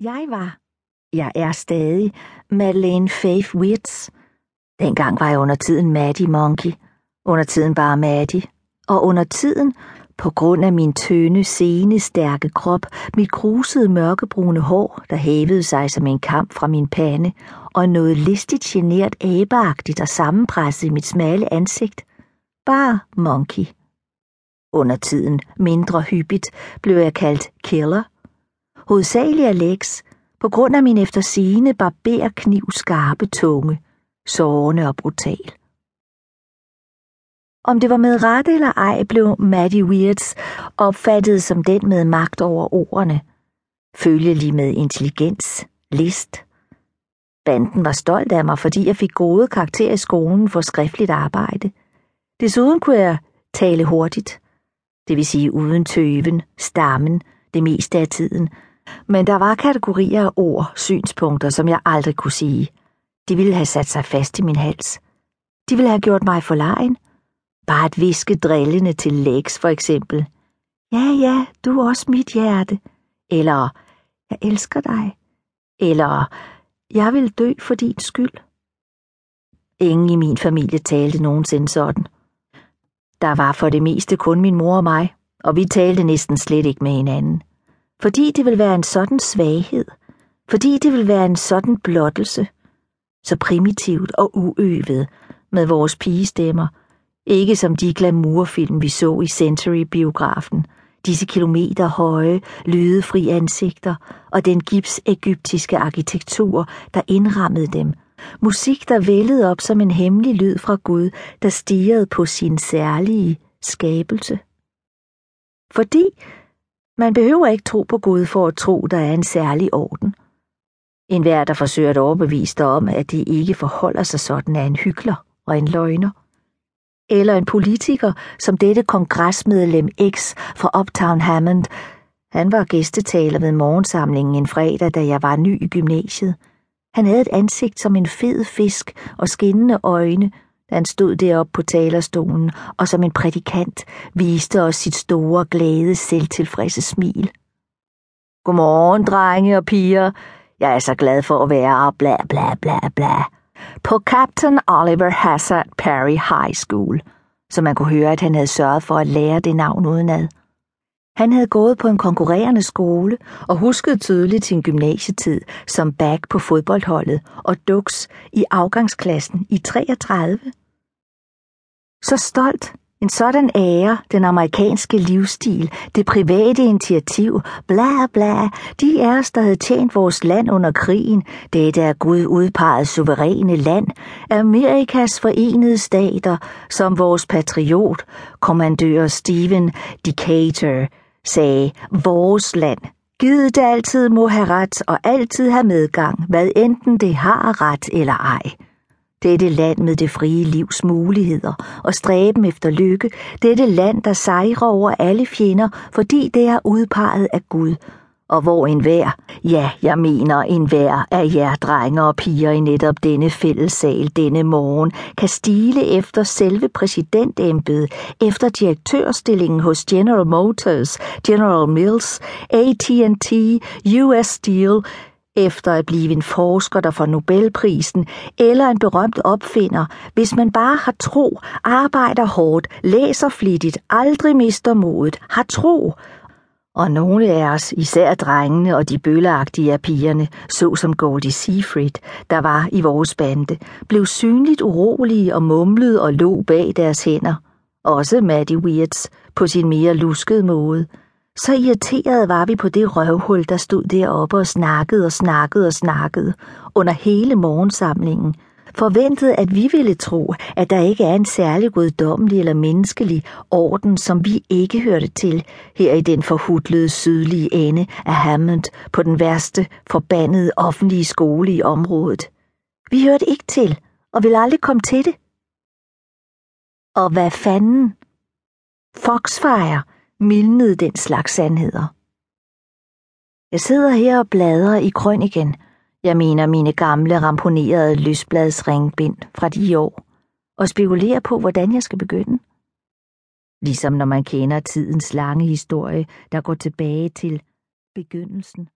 Jeg var, jeg er stadig, Madeleine Faith Wirtz. Dengang var jeg under tiden Maddie Monkey, under tiden bare Maddie, og under tiden, på grund af min tynde, sene, stærke krop, mit krusede mørkebrune hår, der hævede sig som en kamp fra min pande, og noget listigt genert abeagtigt og sammenpresset i mit smalle ansigt, bare Monkey. Under tiden, mindre hyppigt, blev jeg kaldt Killer, hovedsageligt af Lex, på grund af min eftersigende barberkniv skarpe tunge, sårende og brutal. Om det var med ret eller ej, blev Maddie Weirds opfattet som den med magt over ordene, følgelig med intelligens, list. Banden var stolt af mig, fordi jeg fik gode karakterer i skolen for skriftligt arbejde. Desuden kunne jeg tale hurtigt, det vil sige uden tøven, stammen, det meste af tiden, men der var kategorier af ord, synspunkter, som jeg aldrig kunne sige. De ville have sat sig fast i min hals. De ville have gjort mig for lejen. Bare at viske drillende til Lex for eksempel. Ja, ja, du er også mit hjerte. Eller, jeg elsker dig. Eller, jeg vil dø for din skyld. Ingen i min familie talte nogensinde sådan. Der var for det meste kun min mor og mig, og vi talte næsten slet ikke med hinanden fordi det vil være en sådan svaghed, fordi det vil være en sådan blottelse, så primitivt og uøvet med vores pigestemmer, ikke som de glamourfilm, vi så i Century-biografen, disse kilometer høje, lydefri ansigter og den gips-ægyptiske arkitektur, der indrammede dem. Musik, der vældede op som en hemmelig lyd fra Gud, der stirrede på sin særlige skabelse. Fordi man behøver ikke tro på Gud for at tro, der er en særlig orden. En hver, der forsøger at overbevise dig om, at det ikke forholder sig sådan, er en hykler og en løgner. Eller en politiker, som dette kongresmedlem X fra Uptown Hammond. Han var gæstetaler ved morgensamlingen en fredag, da jeg var ny i gymnasiet. Han havde et ansigt som en fed fisk og skinnende øjne, da han stod deroppe på talerstolen og som en prædikant viste os sit store, glade, selvtilfredse smil. Godmorgen, drenge og piger. Jeg er så glad for at være bla bla bla bla. På Captain Oliver Hazard Perry High School, som man kunne høre, at han havde sørget for at lære det navn udenad. Han havde gået på en konkurrerende skole og huskede tydeligt sin gymnasietid som back på fodboldholdet og duks i afgangsklassen i 33. Så stolt, en sådan ære, den amerikanske livsstil, det private initiativ, bla bla, de er os, der havde tjent vores land under krigen, det er Gud udpeget suveræne land, Amerikas forenede stater, som vores patriot, kommandør Stephen Decatur, sagde vores land. Givet det altid må have ret og altid have medgang, hvad enten det har ret eller ej. Dette land med det frie livs muligheder og stræben efter lykke, dette land, der sejrer over alle fjender, fordi det er udpeget af Gud, og hvor en hver, ja, jeg mener en hver af jer drenge og piger i netop denne fællessal denne morgen, kan stile efter selve præsidentembedet, efter direktørstillingen hos General Motors, General Mills, AT&T, US Steel, efter at blive en forsker, der får Nobelprisen, eller en berømt opfinder, hvis man bare har tro, arbejder hårdt, læser flittigt, aldrig mister modet, har tro, og nogle af os, især drengene og de bølleagtige af pigerne, såsom Goldie Seafried, der var i vores bande, blev synligt urolige og mumlede og lå bag deres hænder. Også Maddie Weirds på sin mere luskede måde. Så irriteret var vi på det røvhul, der stod deroppe og snakkede og snakkede og snakkede under hele morgensamlingen, forventede, at vi ville tro, at der ikke er en særlig guddommelig eller menneskelig orden, som vi ikke hørte til her i den forhudlede sydlige ende af Hammond på den værste, forbandede offentlige skole i området. Vi hørte ikke til, og ville aldrig komme til det. Og hvad fanden? Foxfire mildnede den slags sandheder. Jeg sidder her og bladrer i krøniken, jeg mener mine gamle ramponerede lysbladsringbind fra de år, og spekulerer på, hvordan jeg skal begynde. Ligesom når man kender tidens lange historie, der går tilbage til begyndelsen.